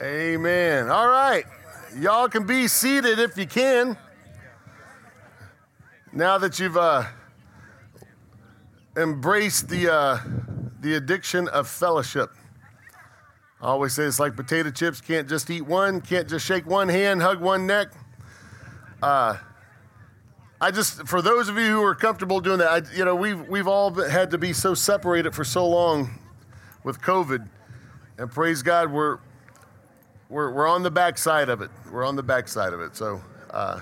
Amen. All right. Y'all can be seated if you can. Now that you've uh, embraced the, uh, the addiction of fellowship. I always say it's like potato chips. Can't just eat one, can't just shake one hand, hug one neck. Uh, I just, for those of you who are comfortable doing that, I, you know, we've, we've all had to be so separated for so long with COVID. And praise God, we're, we're, we're on the backside of it. We're on the backside of it. So uh,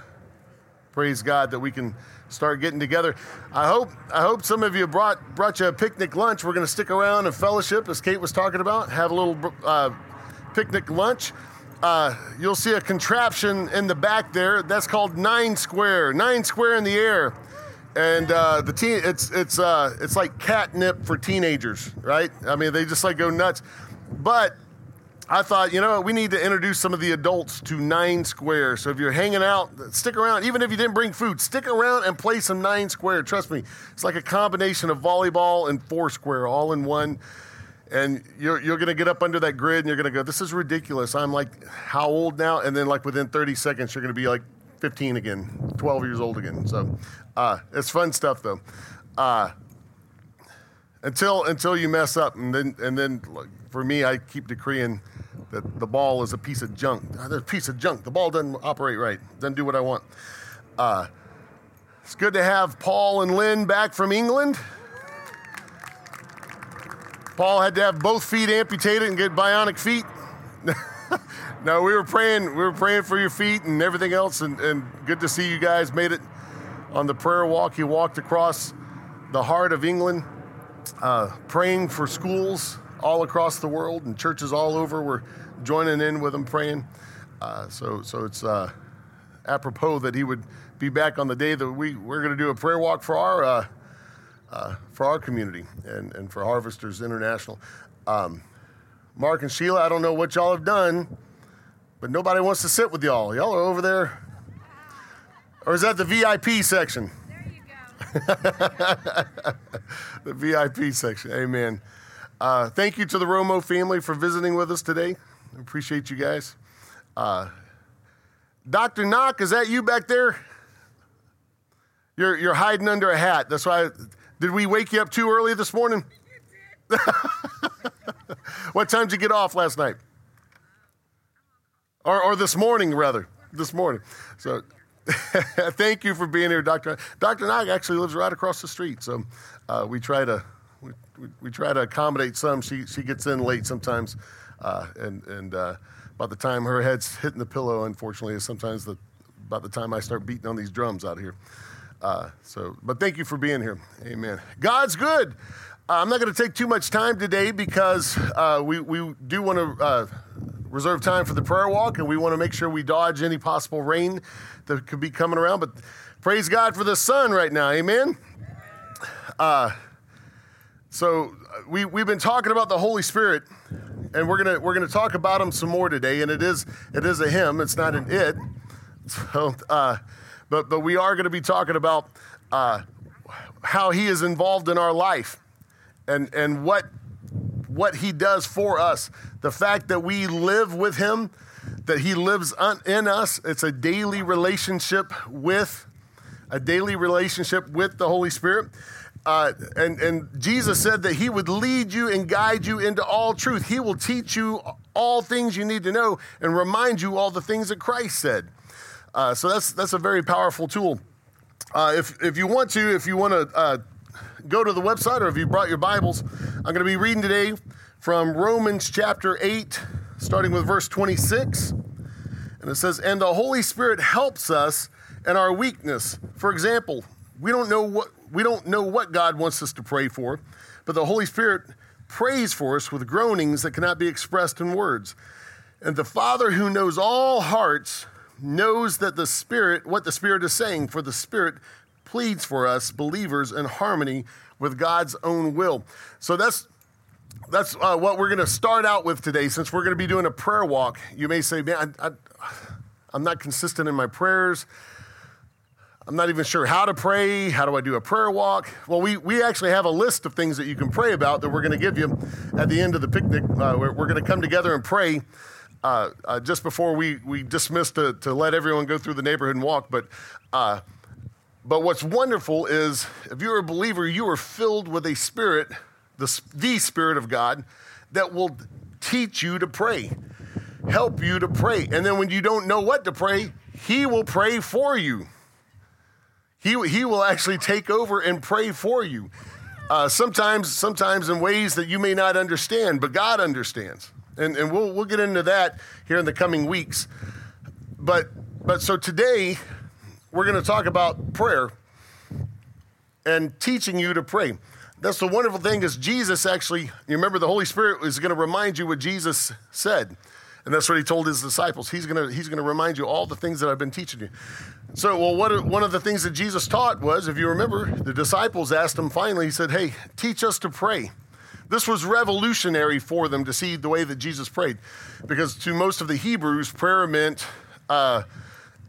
praise God that we can start getting together. I hope I hope some of you brought brought you a picnic lunch. We're going to stick around and fellowship, as Kate was talking about. Have a little uh, picnic lunch. Uh, you'll see a contraption in the back there. That's called Nine Square. Nine Square in the air, and uh, the teen. It's it's uh, it's like catnip for teenagers, right? I mean, they just like go nuts. But I thought, you know what, we need to introduce some of the adults to Nine Square. So if you're hanging out, stick around. Even if you didn't bring food, stick around and play some Nine Square. Trust me, it's like a combination of volleyball and four square all in one. And you're, you're going to get up under that grid and you're going to go, this is ridiculous. I'm like, how old now? And then, like, within 30 seconds, you're going to be like 15 again, 12 years old again. So uh, it's fun stuff, though. Uh, until until you mess up, and then and then for me, I keep decreeing that the ball is a piece of junk. Ah, a piece of junk. The ball doesn't operate right. Doesn't do what I want. Uh, it's good to have Paul and Lynn back from England. Paul had to have both feet amputated and get bionic feet. no, we were praying. We were praying for your feet and everything else, and, and good to see you guys made it on the prayer walk. You walked across the heart of England, uh, praying for schools all across the world and churches all over. We're joining in with them praying. Uh, so, so it's uh, apropos that he would be back on the day that we we're going to do a prayer walk for our uh, uh, for our community and, and for Harvesters International. Um, Mark and Sheila, I don't know what y'all have done, but nobody wants to sit with y'all. Y'all are over there, or is that the VIP section? the VIP section. Amen. Uh, thank you to the Romo family for visiting with us today. Appreciate you guys. Uh, Dr. Knock, is that you back there? You're, you're hiding under a hat. That's why. I, did we wake you up too early this morning? what time did you get off last night? Or, or this morning, rather. This morning. So thank you for being here, Dr. Dr. Knock actually lives right across the street. So uh, we try to we, we, try to accommodate some. She, she gets in late sometimes. Uh, and and uh, by the time her head's hitting the pillow, unfortunately, is sometimes the, about the time I start beating on these drums out here. Uh, so, but thank you for being here. Amen. God's good. Uh, I'm not going to take too much time today because uh, we, we do want to uh, reserve time for the prayer walk and we want to make sure we dodge any possible rain that could be coming around. But praise God for the sun right now. Amen. So we, we've been talking about the Holy Spirit, and we're gonna we're gonna talk about him some more today. And it is it is a him. It's not an it. So, uh, but but we are going to be talking about uh, how he is involved in our life, and and what what he does for us. The fact that we live with him, that he lives in us. It's a daily relationship with a daily relationship with the Holy Spirit. Uh, and, and Jesus said that he would lead you and guide you into all truth. He will teach you all things you need to know and remind you all the things that Christ said. Uh, so that's, that's a very powerful tool. Uh, if, if you want to, if you want to uh, go to the website or if you brought your Bibles, I'm going to be reading today from Romans chapter 8, starting with verse 26. And it says, And the Holy Spirit helps us in our weakness. For example, we don't know what we don't know what God wants us to pray for, but the Holy Spirit prays for us with groanings that cannot be expressed in words. And the Father who knows all hearts knows that the Spirit, what the Spirit is saying, for the Spirit pleads for us believers in harmony with God's own will. So that's that's uh, what we're going to start out with today. Since we're going to be doing a prayer walk, you may say, "Man, I, I, I'm not consistent in my prayers." I'm not even sure how to pray. How do I do a prayer walk? Well, we, we actually have a list of things that you can pray about that we're going to give you at the end of the picnic. Uh, we're, we're going to come together and pray. uh, uh, just before we, we dismissed to, to let everyone go through the neighborhood and walk. But, uh, but what's wonderful is if you're a believer, you are filled with a spirit, the, the Spirit of God, that will teach you to pray, help you to pray. And then when you don't know what to pray, He will pray for you. He, he will actually take over and pray for you. Uh, sometimes, sometimes in ways that you may not understand, but God understands. And, and we'll, we'll get into that here in the coming weeks. But, but so today, we're going to talk about prayer and teaching you to pray. That's the wonderful thing is Jesus actually, you remember the Holy Spirit is going to remind you what Jesus said. And that's what he told his disciples. He's going to, he's to remind you all the things that I've been teaching you. So, well, what, one of the things that Jesus taught was, if you remember, the disciples asked him finally, he said, Hey, teach us to pray. This was revolutionary for them to see the way that Jesus prayed, because to most of the Hebrews, prayer meant uh,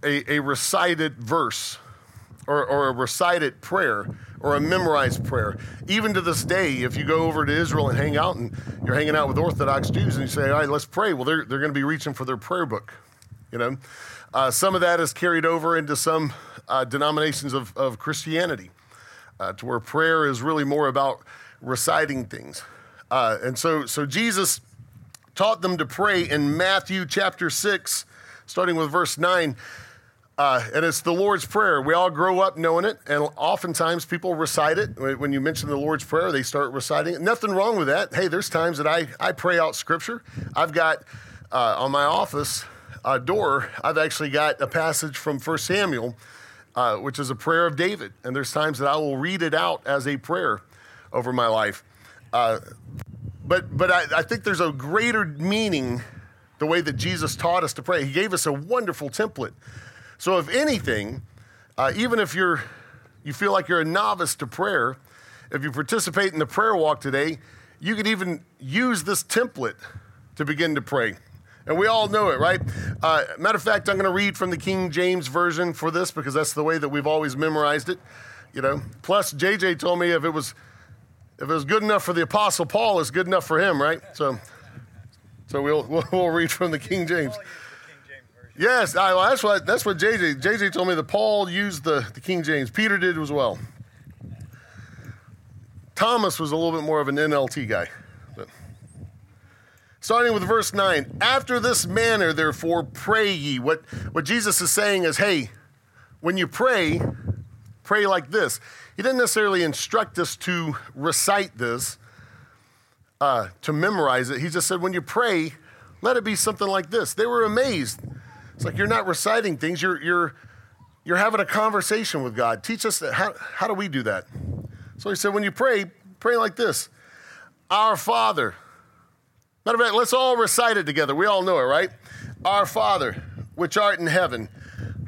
a, a, recited verse or, or, a recited prayer or a memorized prayer. Even to this day, if you go over to Israel and hang out and you're hanging out with Orthodox Jews and you say, all right, let's pray, well, they're, they're going to be reaching for their prayer book, you know? Uh, some of that is carried over into some uh, denominations of, of Christianity, uh, to where prayer is really more about reciting things. Uh, and so, so Jesus taught them to pray in Matthew chapter 6, starting with verse 9. Uh, and it's the Lord's Prayer. We all grow up knowing it, and oftentimes people recite it. When you mention the Lord's Prayer, they start reciting it. Nothing wrong with that. Hey, there's times that I, I pray out scripture. I've got uh, on my office uh, door, I've actually got a passage from 1 Samuel, uh, which is a prayer of David. And there's times that I will read it out as a prayer over my life. Uh, but but I, I think there's a greater meaning the way that Jesus taught us to pray. He gave us a wonderful template. So, if anything, uh, even if you're, you feel like you're a novice to prayer, if you participate in the prayer walk today, you could even use this template to begin to pray. And we all know it, right? Uh, matter of fact, I'm going to read from the King James Version for this because that's the way that we've always memorized it. You know, plus JJ told me if it was if it was good enough for the Apostle Paul, it's good enough for him, right? So, so we'll, we'll read from the King James. Yes, I, well, that's what that's what JJ JJ told me that Paul used the, the King James. Peter did as well. Thomas was a little bit more of an NLT guy. But. Starting with verse 9. After this manner, therefore, pray ye. What, what Jesus is saying is, hey, when you pray, pray like this. He didn't necessarily instruct us to recite this, uh, to memorize it. He just said, when you pray, let it be something like this. They were amazed. It's like you're not reciting things, you're, you're, you're having a conversation with God. Teach us that. How, how do we do that? So he said, when you pray, pray like this Our Father. Matter of fact, let's all recite it together. We all know it, right? Our Father, which art in heaven,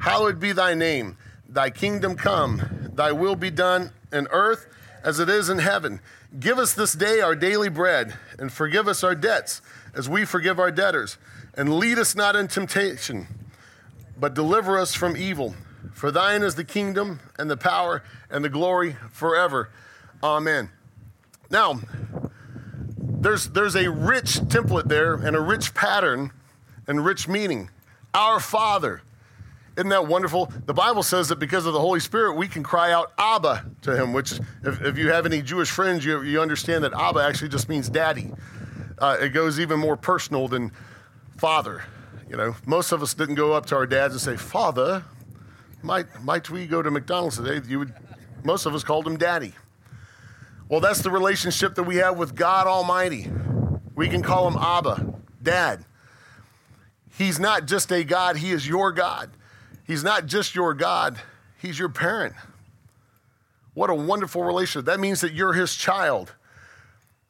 hallowed be thy name. Thy kingdom come, thy will be done in earth as it is in heaven. Give us this day our daily bread, and forgive us our debts as we forgive our debtors. And lead us not in temptation, but deliver us from evil. For thine is the kingdom, and the power, and the glory forever. Amen. Now, there's, there's a rich template there, and a rich pattern, and rich meaning. Our Father. Isn't that wonderful? The Bible says that because of the Holy Spirit, we can cry out Abba to Him, which, if, if you have any Jewish friends, you, you understand that Abba actually just means daddy. Uh, it goes even more personal than father. You know, most of us didn't go up to our dads and say, Father, might, might we go to McDonald's today? You would, most of us called him daddy. Well, that's the relationship that we have with God Almighty. We can call him Abba, dad. He's not just a God, he is your God. He's not just your God, He's your parent. What a wonderful relationship. That means that you're His child.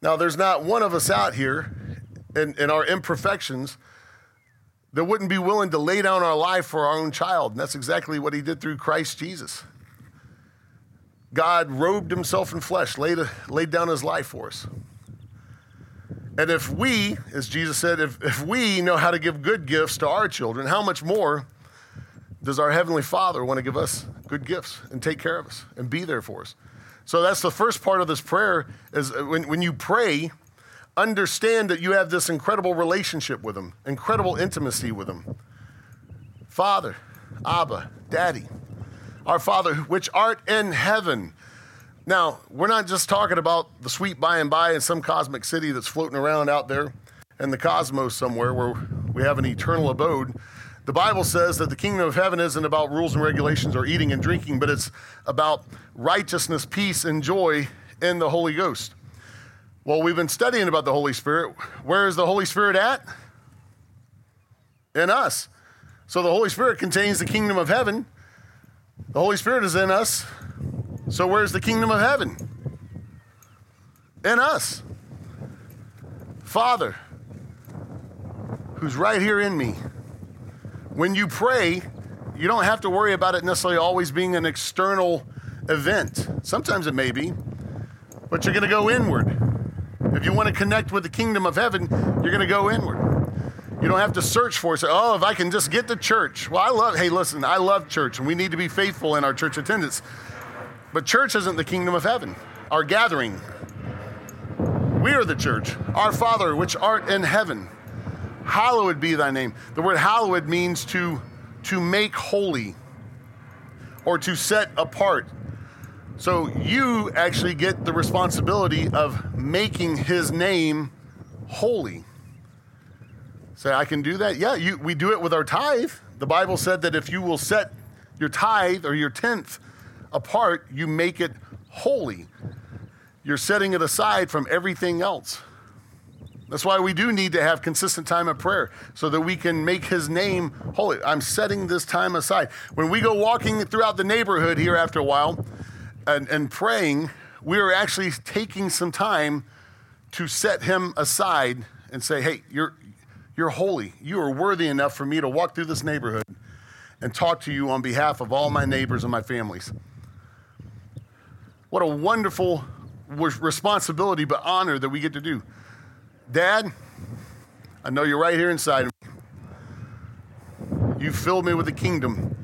Now, there's not one of us out here in, in our imperfections that wouldn't be willing to lay down our life for our own child. And that's exactly what He did through Christ Jesus. God robed Himself in flesh, laid, laid down His life for us. And if we, as Jesus said, if, if we know how to give good gifts to our children, how much more does our Heavenly Father want to give us good gifts and take care of us and be there for us? So that's the first part of this prayer is when, when you pray, understand that you have this incredible relationship with Him, incredible intimacy with Him. Father, Abba, Daddy, our Father, which art in heaven. Now, we're not just talking about the sweet by and by in some cosmic city that's floating around out there in the cosmos somewhere where we have an eternal abode. The Bible says that the kingdom of heaven isn't about rules and regulations or eating and drinking, but it's about righteousness, peace, and joy in the Holy Ghost. Well, we've been studying about the Holy Spirit. Where is the Holy Spirit at? In us. So the Holy Spirit contains the kingdom of heaven. The Holy Spirit is in us. So where's the kingdom of heaven? In us. Father, who's right here in me. When you pray, you don't have to worry about it necessarily always being an external event. Sometimes it may be, but you're going to go inward. If you want to connect with the kingdom of heaven, you're going to go inward. You don't have to search for it. Say, oh, if I can just get to church. Well, I love, hey, listen, I love church, and we need to be faithful in our church attendance. But church isn't the kingdom of heaven. Our gathering, we are the church. Our Father, which art in heaven, hallowed be thy name. The word hallowed means to, to make holy or to set apart. So you actually get the responsibility of making his name holy. Say, I can do that? Yeah, you, we do it with our tithe. The Bible said that if you will set your tithe or your tenth apart, you make it holy. You're setting it aside from everything else. That's why we do need to have consistent time of prayer so that we can make his name holy. I'm setting this time aside. When we go walking throughout the neighborhood here after a while, and, and praying, we are actually taking some time to set him aside and say, hey, you're, you're holy. You are worthy enough for me to walk through this neighborhood and talk to you on behalf of all my neighbors and my families. What a wonderful responsibility, but honor that we get to do. Dad, I know you're right here inside of me. You filled me with the kingdom,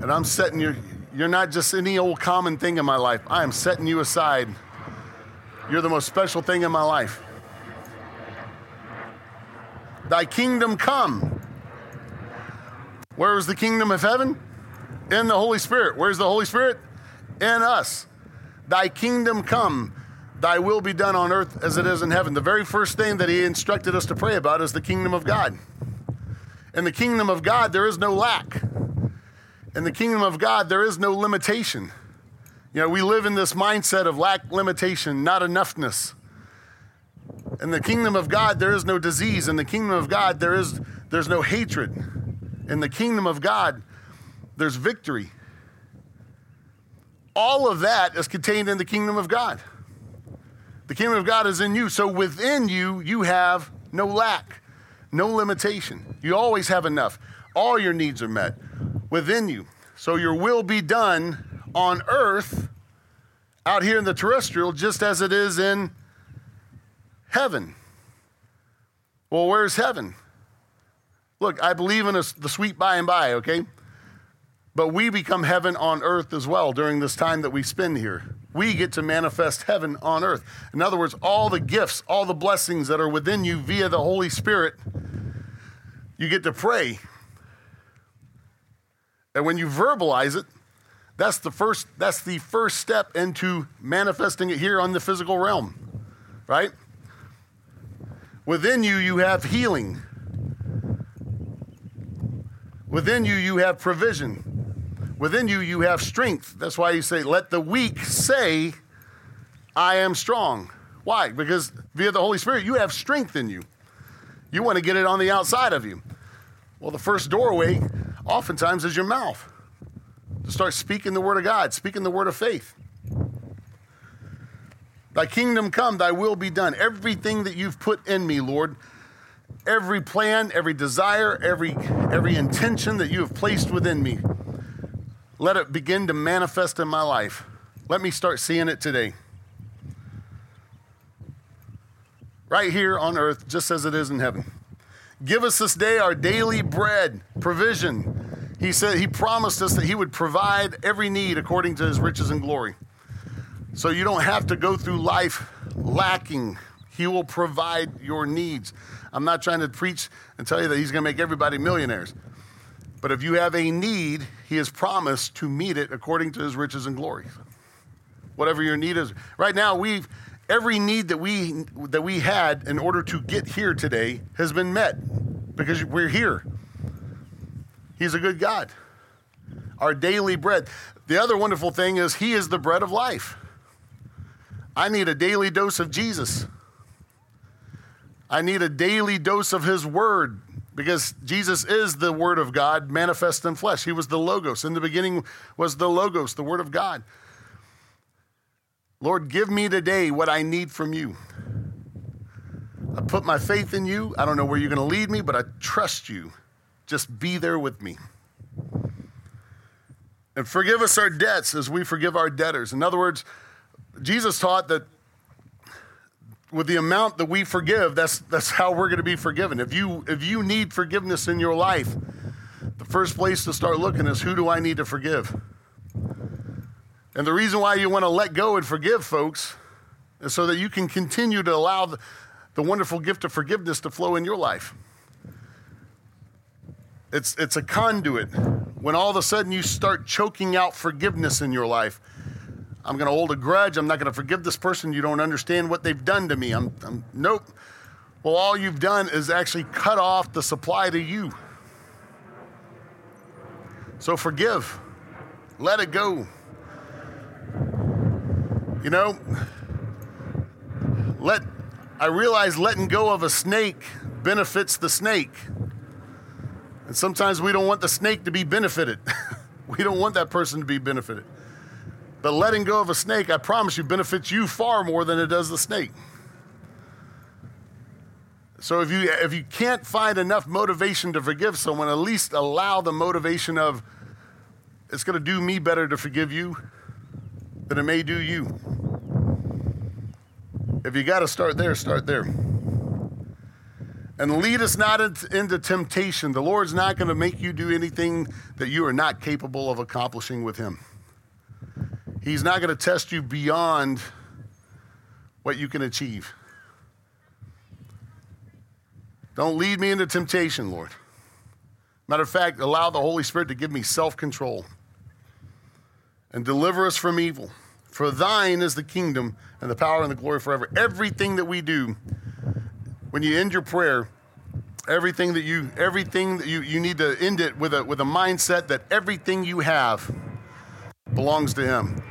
and I'm setting you, you're not just any old common thing in my life. I am setting you aside. You're the most special thing in my life. Thy kingdom come. Where is the kingdom of heaven? In the Holy Spirit. Where's the Holy Spirit? In us. Thy kingdom come. Thy will be done on earth as it is in heaven. The very first thing that he instructed us to pray about is the kingdom of God. In the kingdom of God, there is no lack. In the kingdom of God, there is no limitation. You know, we live in this mindset of lack, limitation, not enoughness. In the kingdom of God, there is no disease. In the kingdom of God, there is there's no hatred. In the kingdom of God, there's victory. All of that is contained in the kingdom of God. The kingdom of God is in you. So within you, you have no lack, no limitation. You always have enough. All your needs are met within you. So your will be done on earth, out here in the terrestrial, just as it is in heaven. Well, where's heaven? Look, I believe in a, the sweet by and by, okay? But we become heaven on earth as well during this time that we spend here. We get to manifest heaven on earth. In other words, all the gifts, all the blessings that are within you via the Holy Spirit, you get to pray and when you verbalize it, that's the first that's the first step into manifesting it here on the physical realm. Right? Within you you have healing. Within you you have provision. Within you you have strength. That's why you say let the weak say I am strong. Why? Because via the Holy Spirit you have strength in you. You want to get it on the outside of you. Well, the first doorway oftentimes is your mouth. To start speaking the word of God, speaking the word of faith. Thy kingdom come, thy will be done. Everything that you've put in me, Lord, every plan, every desire, every, every intention that you have placed within me, let it begin to manifest in my life. Let me start seeing it today. Right here on earth, just as it is in heaven. Give us this day our daily bread, provision. He said he promised us that he would provide every need according to his riches and glory. So you don't have to go through life lacking He will provide your needs. I'm not trying to preach and tell you that He's going to make everybody millionaires. But if you have a need, He has promised to meet it according to His riches and glory. Whatever your need is. Right now, we've every need that we that we had in order to get here today has been met because we're here. He's a good God. Our daily bread. The other wonderful thing is he is the bread of life. I need a daily dose of Jesus. I need a daily dose of his word because Jesus is the word of God manifest in flesh. He was the logos. In the beginning was the logos, the word of God. Lord, give me today what I need from you. I put my faith in you. I don't know where you're going to lead me, but I trust you. Just be there with me. And forgive us our debts as we forgive our debtors. In other words, Jesus taught that with the amount that we forgive, that's, that's how we're going to be forgiven. If you, if you need forgiveness in your life, the first place to start looking is who do I need to forgive? And the reason why you want to let go and forgive folks is so that you can continue to allow the, the wonderful gift of forgiveness to flow in your life. It's, it's a conduit. When all of a sudden you start choking out forgiveness in your life, I'm going to hold a grudge. I'm not going to forgive this person. You don't understand what they've done to me. I'm, I'm, nope. Well, all you've done is actually cut off the supply to you. So forgive. Let it go. You know, let I realize letting go of a snake benefits the snake. And sometimes we don't want the snake to be benefited. we don't want that person to be benefited. But letting go of a snake, I promise you, benefits you far more than it does the snake. So if you if you can't find enough motivation to forgive someone, at least allow the motivation of it's going to do me better to forgive you than it may do you. If you got to start there, start there. And lead us not into temptation. The Lord's not going to make you do anything that you are not capable of accomplishing with Him. He's not going to test you beyond what you can achieve. Don't lead me into temptation, Lord. Matter of fact, allow the Holy Spirit to give me self control and deliver us from evil. For thine is the kingdom and the power and the glory forever. Everything that we do, when you end your prayer, everything that you everything that you, you need to end it with a with a mindset that everything you have belongs to him.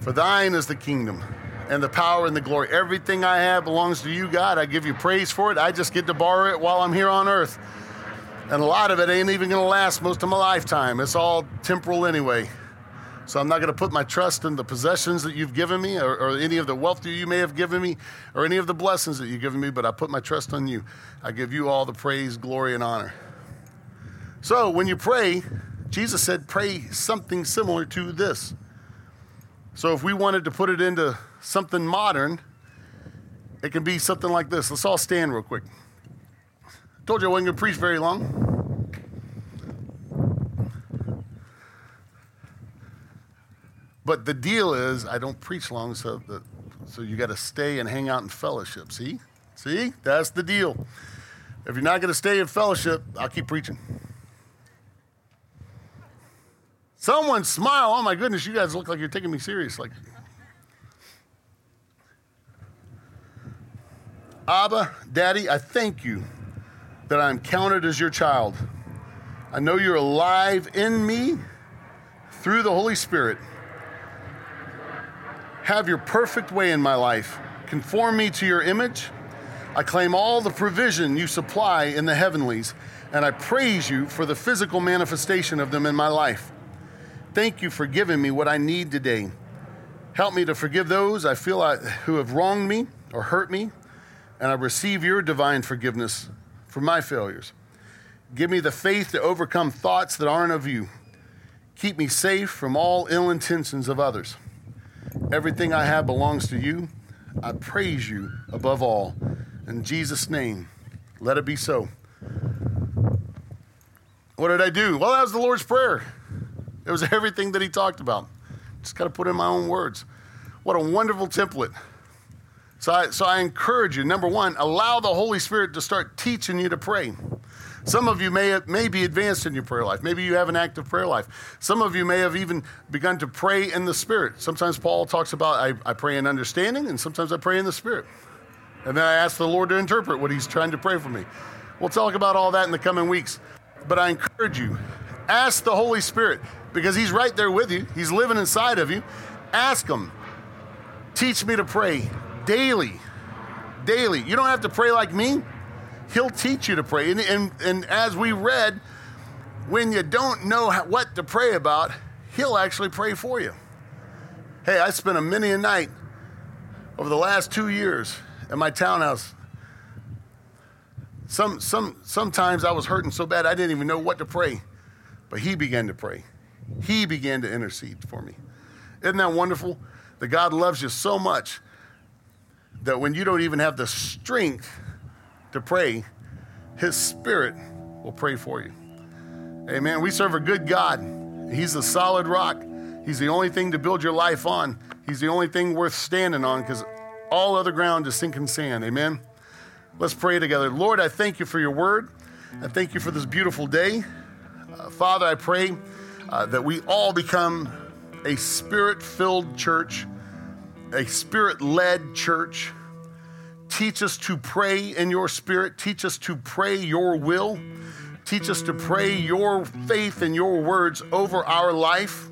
For thine is the kingdom and the power and the glory. Everything I have belongs to you, God. I give you praise for it. I just get to borrow it while I'm here on earth. And a lot of it ain't even going to last most of my lifetime. It's all temporal anyway. So I'm not going to put my trust in the possessions that you've given me or, or, any of the wealth that you may have given me or any of the blessings that you've given me, but I put my trust on you. I give you all the praise, glory, and honor. So when you pray, Jesus said, pray something similar to this. So if we wanted to put it into something modern, it can be something like this. Let's all stand real quick. I told you I wasn't going to preach very long. But the deal is, I don't preach long, so, the, so you got to stay and hang out in fellowship. See? See? That's the deal. If you're not going to stay in fellowship, I'll keep preaching. Someone smile. Oh my goodness, you guys look like you're taking me serious. Like, Abba, Daddy, I thank you that I'm counted as your child. I know you're alive in me through the Holy Spirit. Have your perfect way in my life. Conform me to your image. I claim all the provision you supply in the heavenlies, and I praise you for the physical manifestation of them in my life. Thank you for giving me what I need today. Help me to forgive those I feel I, who have wronged me or hurt me, and I receive your divine forgiveness for my failures. Give me the faith to overcome thoughts that aren't of you. Keep me safe from all ill intentions of others. Everything I have belongs to you. I praise you above all. In Jesus' name, let it be so. What did I do? Well, that was the Lord's Prayer. It was everything that He talked about. Just got to put in my own words. What a wonderful template So I, so I encourage you, number one, allow the Holy Spirit to start teaching you to pray. Some of you may, may be advanced in your prayer life. Maybe you have an active prayer life. Some of you may have even begun to pray in the Spirit. Sometimes Paul talks about I, I pray in understanding, and sometimes I pray in the Spirit. And then I ask the Lord to interpret what he's trying to pray for me. We'll talk about all that in the coming weeks. But I encourage you, ask the Holy Spirit because he's right there with you. He's living inside of you. Ask him, teach me to pray daily. Daily. You don't have to pray like me. He'll teach you to pray. And, and, and as we read, when you don't know what to pray about, He'll actually pray for you. Hey, I spent a many a night over the last two years at my townhouse. Some, some, sometimes I was hurting so bad I didn't even know what to pray, but He began to pray. He began to intercede for me. Isn't that wonderful? That God loves you so much that when you don't even have the strength to pray, His Spirit will pray for you. Amen. We serve a good God. He's a solid rock. He's the only thing to build your life on. He's the only thing worth standing on because all other ground is sinking sand. Amen. Let's pray together. Lord, I thank you for your word. I thank you for this beautiful day. Uh, Father, I pray uh, that we all become a spirit filled church, a spirit led church Teach us to pray in your spirit. Teach us to pray your will. Teach us to pray your faith and your words over our life.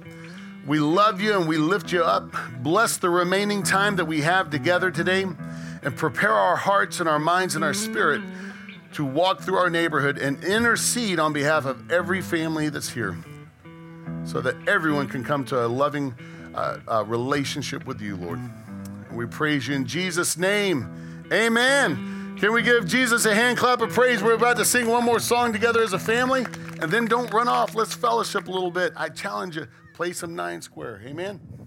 We love you and we lift you up. Bless the remaining time that we have together today and prepare our hearts and our minds and our spirit to walk through our neighborhood and intercede on behalf of every family that's here so that everyone can come to a loving uh, uh, relationship with you, Lord. We praise you in Jesus' name. Amen. Can we give Jesus a hand clap of praise? We're about to sing one more song together as a family, and then don't run off. Let's fellowship a little bit. I challenge you, play some nine square. Amen.